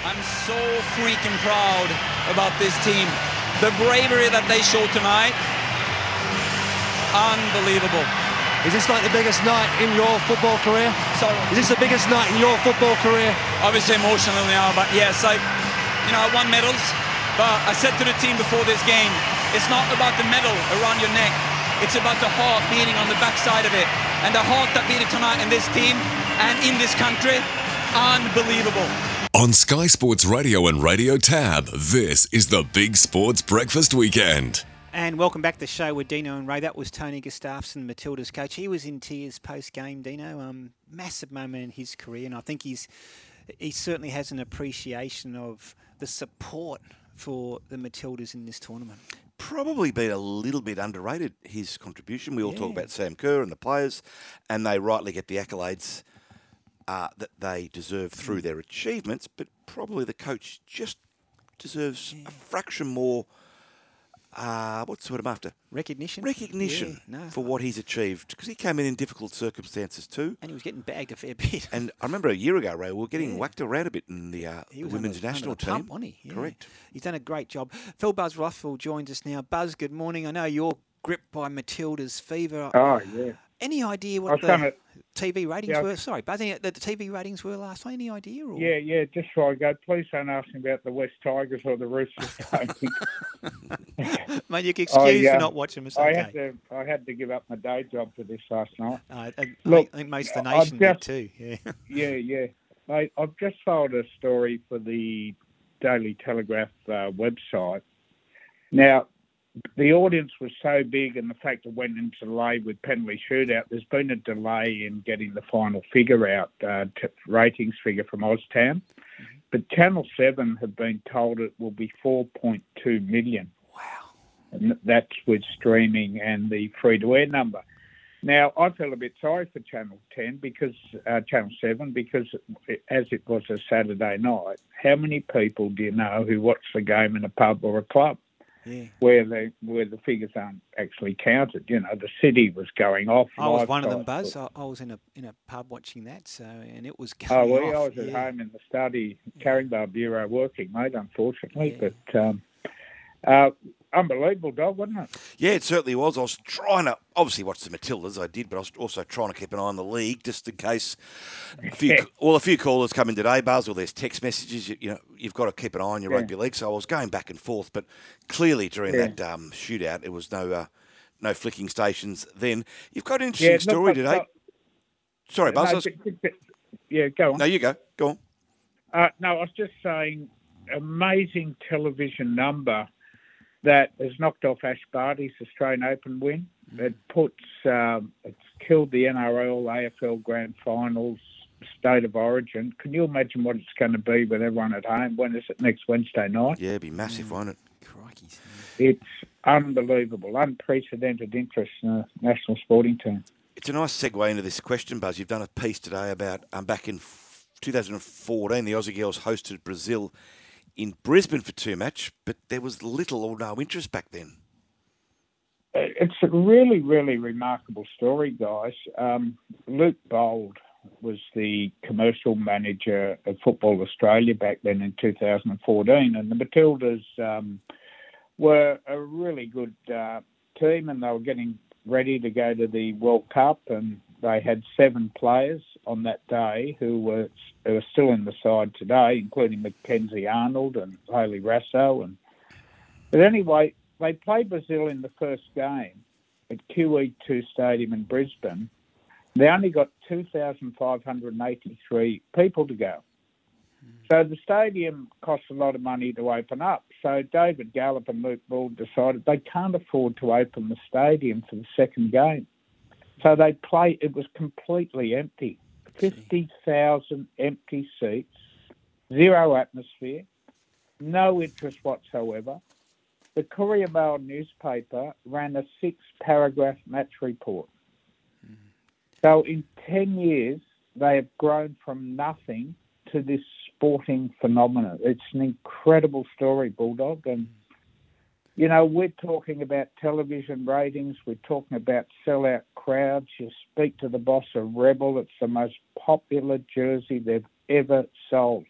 I'm so freaking proud about this team. The bravery that they showed tonight, unbelievable. Is this like the biggest night in your football career? Sorry. Is this the biggest night in your football career? Obviously emotional now, but yes, I, you know, I won medals. But I said to the team before this game, it's not about the medal around your neck. It's about the heart beating on the backside of it. And the heart that beat it tonight in this team and in this country, unbelievable. On Sky Sports Radio and Radio Tab, this is the Big Sports Breakfast Weekend. And welcome back to the show with Dino and Ray. That was Tony Gustavsson, Matilda's coach. He was in tears post game, Dino. Um, massive moment in his career, and I think he's he certainly has an appreciation of the support for the Matildas in this tournament. Probably been a little bit underrated his contribution. We all talk about Sam Kerr and the players, and they rightly get the accolades uh, that they deserve through their achievements. But probably the coach just deserves a fraction more. Uh, what's the word I'm after? Recognition. Recognition Yeah, no. for what he's achieved because he came in in difficult circumstances too. And he was getting bagged a fair bit. And I remember a year ago, Ray, we were getting Yeah. whacked around a bit in the, uh, the women's under, national under the team. pump, wasn't he? Yeah. Correct. He's done a great job. Phil Buzz Rothfield joins us now. Buzz, good morning. I know you're gripped by Matilda's fever. Oh yeah. Any idea what the gonna- TV ratings Yeah. were? Sorry, Buzz, any, the TV ratings were last night? Any idea? Or? Yeah, yeah, just before I go, please don't ask me about the West Tigers or the Roosters. Mate, you can excuse I, for uh, not watching. I had to I had to give up my day job for this last night. Uh, I, Look, I think most of the nation did too. Yeah. Yeah, yeah. Mate, I've just filed a story for the Daily Telegraph uh, website. Now, the audience was so big, and the fact it went into delay with penalty shootout, there's been a delay in getting the final figure out, uh, t- ratings figure from OzTAM. But Channel 7 have been told it will be 4.2 million. Wow. And that's with streaming and the free to air number. Now, I feel a bit sorry for Channel 10 because, uh, Channel 7, because it, as it was a Saturday night, how many people do you know who watch the game in a pub or a club Yeah. where the where the figures aren't actually counted? You know, the city was going off. I was one of them. Buzz. I, I was in a in a pub watching that, so and it was Oh, going well, I off. was at yeah. home in the study, Caringbah Bureau working, mate, unfortunately. Yeah. But um, uh, unbelievable, dog, wasn't it? Yeah, it certainly was. I was trying to obviously watch the Matildas. I did, but I was also trying to keep an eye on the league just in case. A few, well, a few callers come in today, Buzz, or there's text messages. You, you know, you've got to keep an eye on your Yeah. rugby league. So I was going back and forth, but clearly during Yeah. that um, shootout, it was no uh, no flicking stations. Then you've got an interesting Yeah, story but- today. but- Sorry, Buzz. No, was- but- but- but- yeah, go on. no, you go. Go on. Uh, no, I was just saying, amazing television number that has knocked off Ash Barty's Australian Open win. It puts, um, it's killed the NRL, AFL Grand Finals, State of Origin. Can you imagine what it's going to be with everyone at home? When is it next Wednesday night? Yeah, it'd be massive, won't it? Crikey. It's unbelievable, unprecedented interest in the national sporting team. It's a nice segue into this question, Buzz. You've done a piece today about um, back in 2014, the Aussie girls hosted Brazil in Brisbane for two match, but there was little or no interest back then. It's a really, really remarkable story, guys. Um, Luke Bold was the commercial manager of Football Australia back then in 2014, and the Matildas um, were a really good uh, team, and they were getting ready to go to the World Cup, and they had seven players on that day who were, who are still in the side today, including Mackenzie Arnold and Hayley Raso, and but anyway, they played Brazil in the first game at QE2 Stadium in Brisbane. They only got 2,583 people to go. So the stadium costs a lot of money to open up. So David Gallop and Luke Bull decided they can't afford to open the stadium for the second game. So they play. It was completely empty. Fifty thousand empty seats, zero atmosphere, no interest whatsoever. The Courier Mail newspaper ran a six-paragraph match report. Mm-hmm. So in ten years, they have grown from nothing to this sporting phenomenon. It's an incredible story, Bulldog, and mm. You know, we're talking about television ratings, we're talking about sellout crowds. You speak to the boss of Rebel, it's the most popular jersey they've ever sold.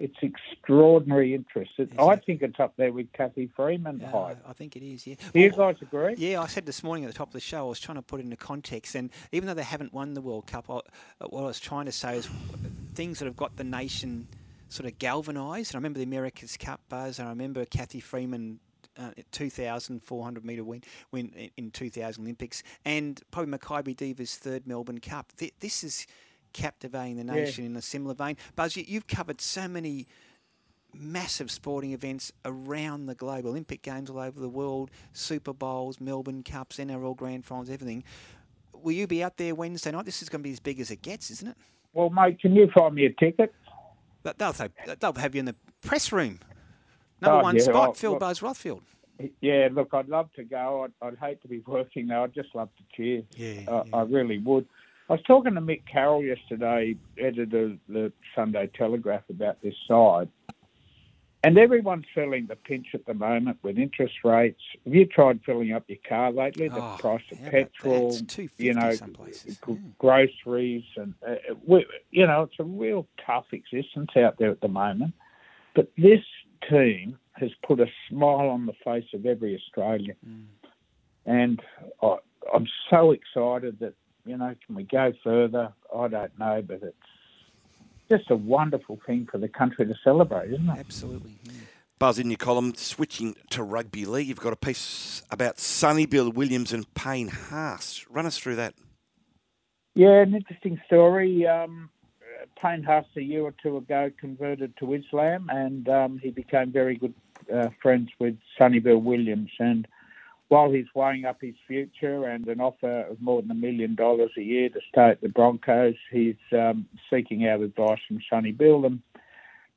It's extraordinary interest. It, I think it's up there with Cathy Freeman. I think it is. Yeah. Do you Well, guys agree? Yeah, I said this morning at the top of the show, I was trying to put it into context, and even though they haven't won the World Cup, I, what I was trying to say is things that have got the nation sort of galvanised. And I remember the America's Cup buzz, and I remember Cathy Freeman. Uh, 2,400 metre win, win in- in 2000 Olympics, and probably Makybe Diva's third Melbourne Cup. Th- This is captivating the nation in a similar vein. Buzz, you, you've covered so many massive sporting events around the globe, Olympic Games all over the world, Super Bowls, Melbourne Cups, NRL Grand Finals, everything. Will you be out there Wednesday night? This is going to be as big as it gets, isn't it? Well, mate, can you find me a ticket? But They'll, say, they'll have you in the press room. Number Oh, one yeah, spot, oh, Phil look. Buzz Rothfield. Yeah, look, I'd love to go. I'd, I'd hate to be working though. I'd just love to cheer. Yeah, I, I really would. I was talking to Mick Carroll yesterday, editor of the Sunday Telegraph, about this side. And everyone's feeling the pinch at the moment with interest rates. Have you tried filling up your car lately? The Oh, price of petrol, that? It's $2.50 you know, some places. groceries, and uh, we, you know, it's a real tough existence out there at the moment. But this team has put a smile on the face of every Australian, Mm. and I, I'm so excited that you know, can we go further? I don't know, but it's just a wonderful thing for the country to celebrate, isn't it? Absolutely. yeah. Buzz, in your column, switching to rugby league, you've got a piece about Sonny Bill Williams and Payne Haas. Run us through that. Yeah, an interesting story. Um, Haas a year or two ago converted to Islam, and um, he became very good uh, friends with Sonny Bill Williams. And while he's weighing up his future and an offer of more than a million dollars a year to stay at the Broncos, he's um, seeking out advice from Sonny Bill. And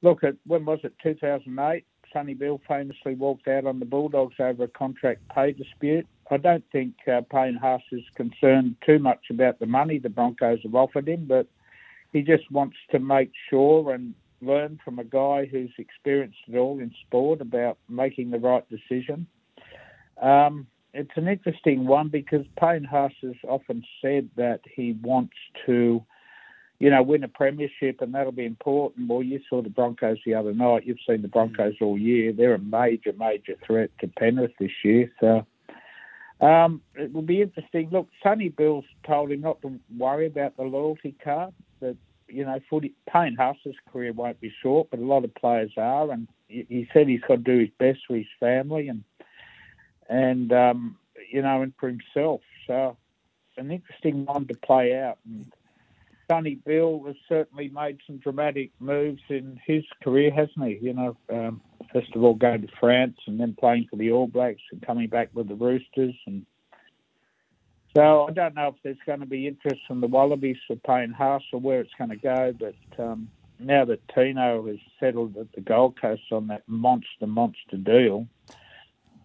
look, at when was it? 2008. Sonny Bill famously walked out on the Bulldogs over a contract pay dispute. I don't think uh, Payne Haas is concerned too much about the money the Broncos have offered him, but he just wants to make sure and learn from a guy who's experienced it all in sport about making the right decision. Um, it's an interesting one because Payne Haas has often said that he wants to, you know, win a premiership and that'll be important. Well, you saw the Broncos the other night. You've seen the Broncos all year. They're a major, major threat to Penrith this year. So um, it will be interesting. Look, Sonny Bill's told him not to worry about the loyalty card. That you know, footy, Payne Haas's career won't be short, but a lot of players are, and he he said he's got to do his best for his family and and um, you know, and for himself. So an interesting one to play out. And Sonny Bill has certainly made some dramatic moves in his career, hasn't he? You know, um, first of all going to France and then playing for the All Blacks and coming back with the Roosters and. So I don't know if there's going to be interest from the Wallabies for Payne Haas or where it's going to go, but um, now that Tino has settled at the Gold Coast on that monster, monster deal,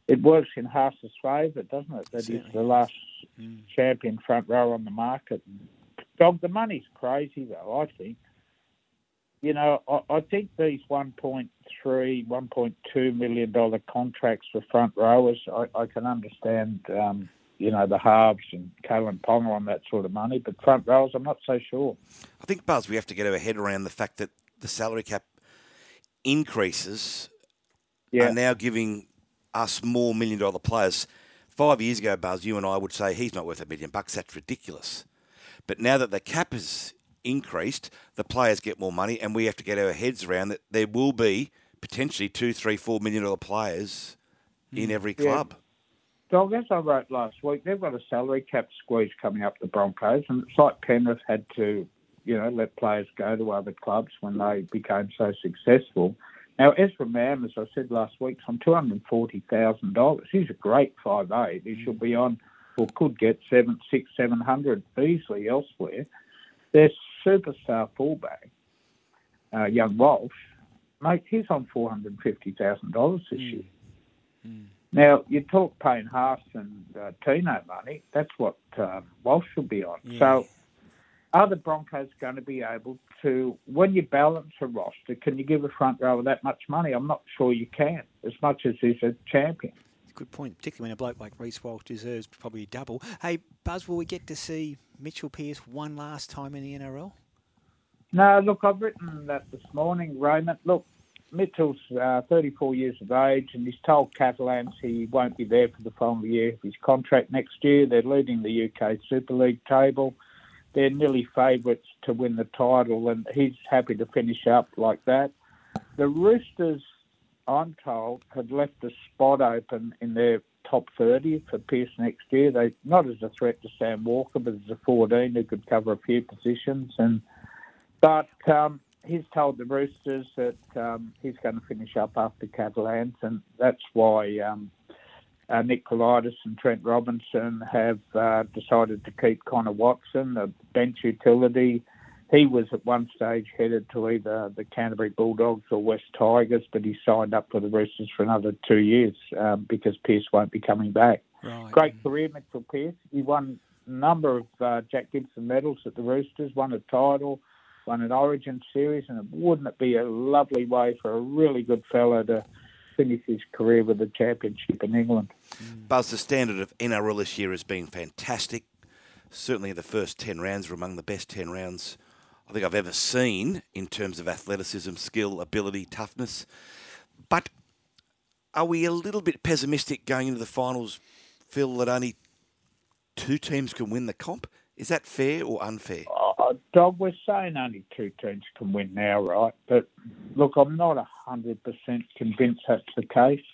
it works in Haas's favour, doesn't it? That he's the last champion front row on the market. Dog, the money's crazy though. I think. You know, I, I think these 1.3, 1.2 million dollar contracts for front rowers. I, I can understand. Um, you know the halves and Kalyn Ponga on that sort of money, but front rowers, I'm not so sure. I think, Buzz, we have to get our head around the fact that the salary cap increases Yeah, are now giving us more million dollar players. Five years ago, Buzz, you and I would say he's not worth a million bucks. That's ridiculous. But now that the cap is increased, the players get more money, and we have to get our heads around that there will be potentially two, three, four million dollar players in mm. every Yeah. club. Dog, as I wrote last week, they've got a salary cap squeeze coming up the Broncos, and it's like Penrith had to, you know, let players go to other clubs when they became so successful. Now, Ezra Mam, as I said last week, is on two hundred and forty thousand dollars. He's a great five eight. He should be on, or could get seven, six, seven hundred easily elsewhere. Their superstar fullback, uh, young Walsh, mate, he's on four hundred and fifty thousand dollars this year. Now, you talk Payne Haas and uh, Tino money, that's what um, Walsh should be on. So, are the Broncos going to be able to, when you balance a roster, can you give a front rower that much money? I'm not sure you can, as much as he's a champion. Good point, particularly when a bloke like Reece Walsh deserves probably double. Hey, Buzz, will we get to see Mitchell Pearce one last time in the NRL? No, look, I've written that this morning, Raymond. Look, Mitchell's uh, 34 years of age, and he's told Catalans he won't be there for the final year of his contract next year. They're leading the UK Super League table. They're nearly favourites to win the title, and he's happy to finish up like that. The Roosters, I'm told, had left a spot open in their top 30 for Pearce next year. They not as a threat to Sam Walker, but as a 14 who could cover a few positions. And but um, he's told the Roosters that um, he's going to finish up after Catalans, and that's why um, uh, Nick Politis and Trent Robinson have uh, decided to keep Connor Watson, a bench utility. He was at one stage headed to either the Canterbury Bulldogs or West Tigers, but he signed up for the Roosters for another two years um, because Pearce won't be coming back. Right. Great career, Mitchell Pearce. He won a number of uh, Jack Gibson medals at the Roosters, won a title, won an Origin series, and wouldn't it be a lovely way for a really good fellow to finish his career with a championship in England? Buzz, the standard of NRL this year has been fantastic. Certainly, the first 10 rounds were among the best 10 rounds I think I've ever seen in terms of athleticism, skill, ability, toughness. But are we a little bit pessimistic going into the finals, Phil, that only two teams can win the comp? Is that fair or unfair? Uh, Dog, we're saying only two teams can win now, right? But look, I'm not 100% convinced that's the case.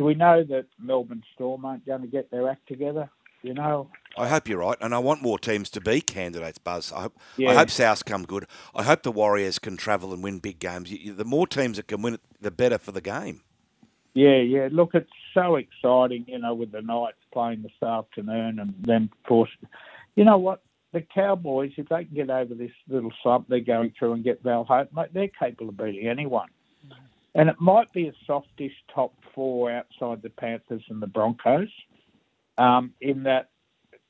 Do we know that Melbourne Storm aren't going to get their act together? You know, I hope you're right, and I want more teams to be candidates, Buzz. I hope, yeah. I hope South come good. I hope the Warriors can travel and win big games. The more teams that can win it, the better for the game. Yeah, yeah. Look, it's so exciting, you know, with the Knights playing this afternoon and then, of course, you know what? The Cowboys, if they can get over this little slump they're going through and get Val Hope, mate, they're capable of beating anyone. And it might be a softish top four outside the Panthers and the Broncos, um, in that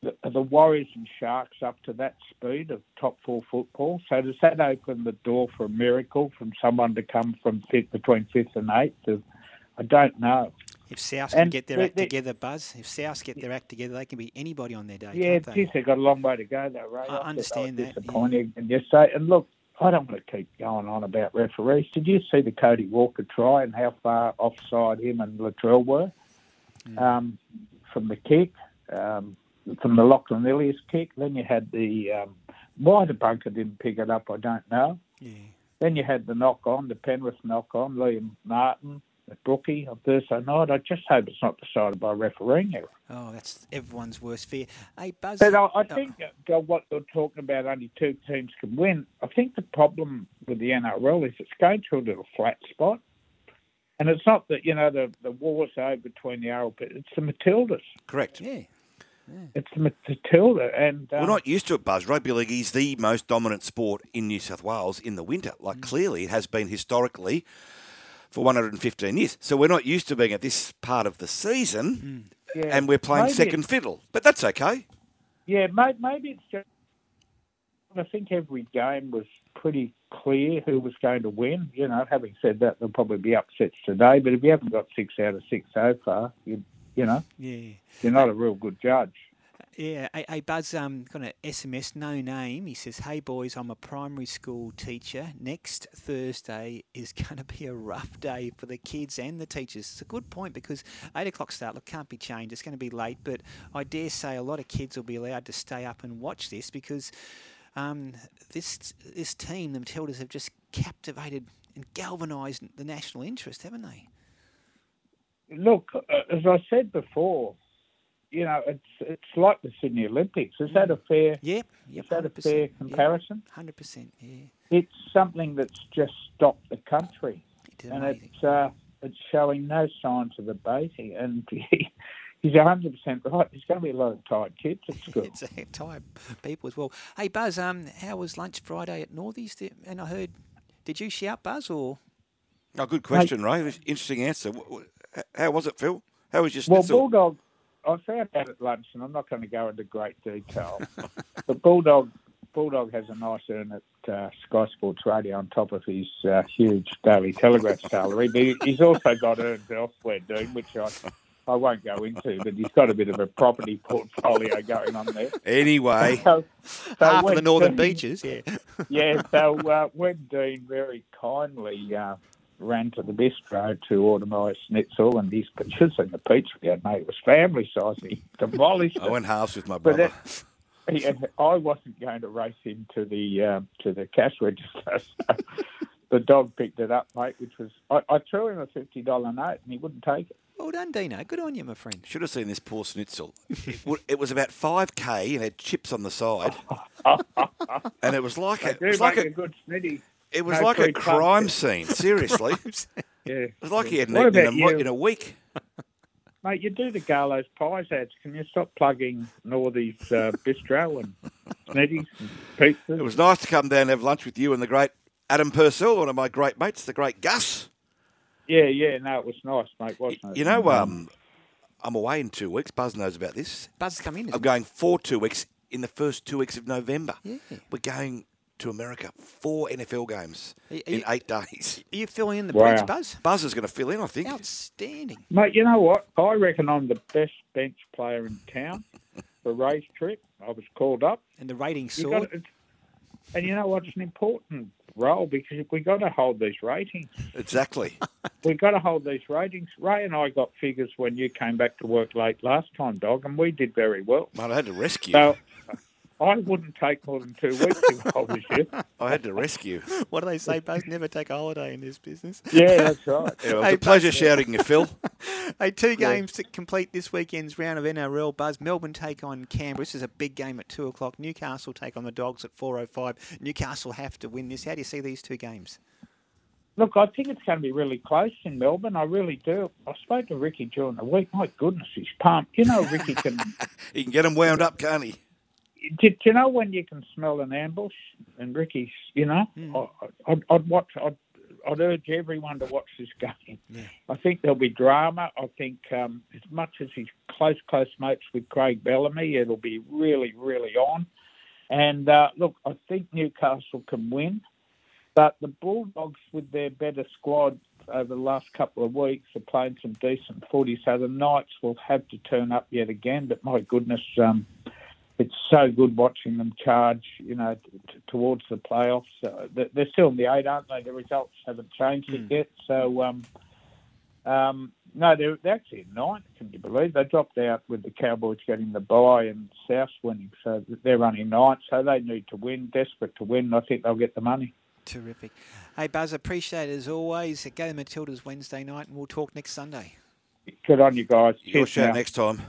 the, the Warriors and Sharks up to that speed of top four football. So does that open the door for a miracle from someone to come from fifth, between fifth and eighth? Of, I don't know. If South can get their they- act they- together, Buzz, if South get their act together, they can be anybody on their day, Yeah, can't they? geez, they've got a long way to go, though, Ray. I thought understand that, Disappointing, and just say, and look, I don't want to keep going on about referees. Did you see the Cody Walker try and how far offside him and Latrell were Mm. um, from the kick, um, from the Lachlan Ilias kick? Then you had the um, why the bunker didn't pick it up, I don't know. Yeah. Then you had the knock on, the Penrith knock on, Liam Martin, the Brookie on Thursday night. I just hope it's not decided by refereeing error. Oh, that's everyone's worst fear. Hey, Buzz. But I, I oh, think uh, what you're talking about, only two teams can win. I think the problem with the NRL is it's going to a little flat spot. And it's not that, you know, the, the war's over between the RLP, it's the Matildas. Correct. Yeah. It's the Matilda. And um, We're not used to it, Buzz. Rugby league is the most dominant sport in New South Wales in the winter. Like, Mm. clearly, it has been historically for 115 years. So we're not used to being at this part of the season, yeah, and we're playing maybe second fiddle. But that's okay. Yeah, maybe it's just. I think every game was pretty clear who was going to win. You know, having said that, there'll probably be upsets today. But if you haven't got six out of six so far, you you know, Yeah. you're not a real good judge. Yeah, hey, hey Buzz, um, got an SMS, no name. He says, "Hey boys, I'm a primary school teacher. Next Thursday is going to be a rough day for the kids and the teachers." It's a good point because eight o'clock start look can't be changed. It's going to be late, but I dare say a lot of kids will be allowed to stay up and watch this because um, this this team, the Matildas, have just captivated and galvanised the national interest, haven't they? Look, uh, as I said before, you know, it's it's like the Sydney Olympics. Is that a fair? Yep, yep, Is that a fair comparison? Hundred percent, yeah. It's something that's just stopped the country. It's and it's uh, it's showing no signs of abating. And he's hundred percent right. There's going to be a lot of tired kids at school. it's a tired people as well. Hey Buzz, um, how was lunch Friday at Northies? Did- And I heard, did you shout Buzz or? Oh, good question, Ray. Interesting answer. Wh- wh- How was it, Phil? How was your well, schnitzel? Bulldog. I found out at lunch, and I'm not going to go into great detail. but Bulldog, Bulldog has a nice earn at uh, Sky Sports Radio on top of his uh, huge Daily Telegraph salary. But he's also got earns elsewhere, dude, which I I won't go into, but he's got a bit of a property portfolio going on there. Anyway, So, so Half of the northern Dean- beaches, yeah. Yeah, so uh, when Dean very kindly uh, ran to the bistro to order my schnitzel, and should have seen the pizza we had, mate. It was family size. He demolished I it. went halves with my brother. He- I wasn't going to race him to the uh, to the cash register. So the dog picked it up, mate. Which was I, I threw him a fifty dollar note, and he wouldn't take it. Well done, Dino. Good on you, my friend. Should have seen this poor schnitzel. It, was about 5k and had chips on the side. and it was like a, it was like a, a, good snitty. it was no like a free club. crime scene. Seriously, it was like he hadn't What eaten in a, about mo- in a week. Mate, you do the Garlo's Pies ads. Can you stop plugging Northy's uh, Bistro and Snitties and pizzas? It was nice to come down and have lunch with you and the great Adam Purcell, one of my great mates, the great Gus. Yeah, yeah, no, it was nice, mate, wasn't it? You know, um, I'm away in two weeks. Buzz knows about this. Buzz come in. I'm it? going for two weeks in the first two weeks of November. Yeah. We're going to America. Four NFL games Are you- in eight days. Are you filling in the Wow. boots, Buzz? Buzz is going to fill in, I think. Outstanding. Mate, you know what? I reckon I'm the best bench player in town for race trip. I was called up. And the rating You soared. got and you know what? It's an important role because we've got to hold these ratings. Exactly. we've got to hold these ratings. Ray and I got figures when you came back to work late last time, dog, and we did very well. Mate, I had to rescue. So I wouldn't take more than two weeks if I was you. I had to rescue. What do they say, Buzz? Never take a holiday in this business. Yeah, that's right. Yeah, it was Hey, a pleasure Buzz. shouting you, Phil. Hey, two games to complete this weekend's round of NRL Buzz. Melbourne take on Canberra. This is a big game at two o'clock. Newcastle take on the Dogs at four o five. Newcastle have to win this. How do you see these two games? Look, I think it's going to be really close in Melbourne. I really do. I spoke to Ricky during the week. My goodness, he's pumped. You know, Ricky can. He can get him wound up, can't he? Do, do you know when you can smell an ambush? And Ricky's, you know, I, I'd, I'd watch. I'd, I'd urge everyone to watch this game. I think there'll be drama. I think um, as much as he's close, close mates with Craig Bellamy, it'll be really, really on. And uh, look, I think Newcastle can win, but the Bulldogs, with their better squad over the last couple of weeks, are playing some decent footy. So the Knights will have to turn up yet again. But my goodness, um, it's so good watching them charge, you know, t- t- towards the playoffs. Uh, they- they're still in the eight, aren't they? The results haven't changed it yet. So, um, um, no, they're, they're actually in ninth, can you believe? They dropped out with the Cowboys getting the bye and South winning. So they're running ninth, so they need to win, desperate to win. I think they'll get the money. Terrific. Hey, Buzz, appreciate it as always. Go to Matilda's Wednesday night, and we'll talk next Sunday. Good on you guys. Your Cheers show now. next time.